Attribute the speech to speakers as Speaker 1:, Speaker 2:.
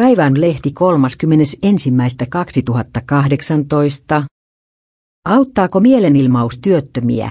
Speaker 1: Päivän lehti 31.2018. Auttaako mielenilmaus työttömiä?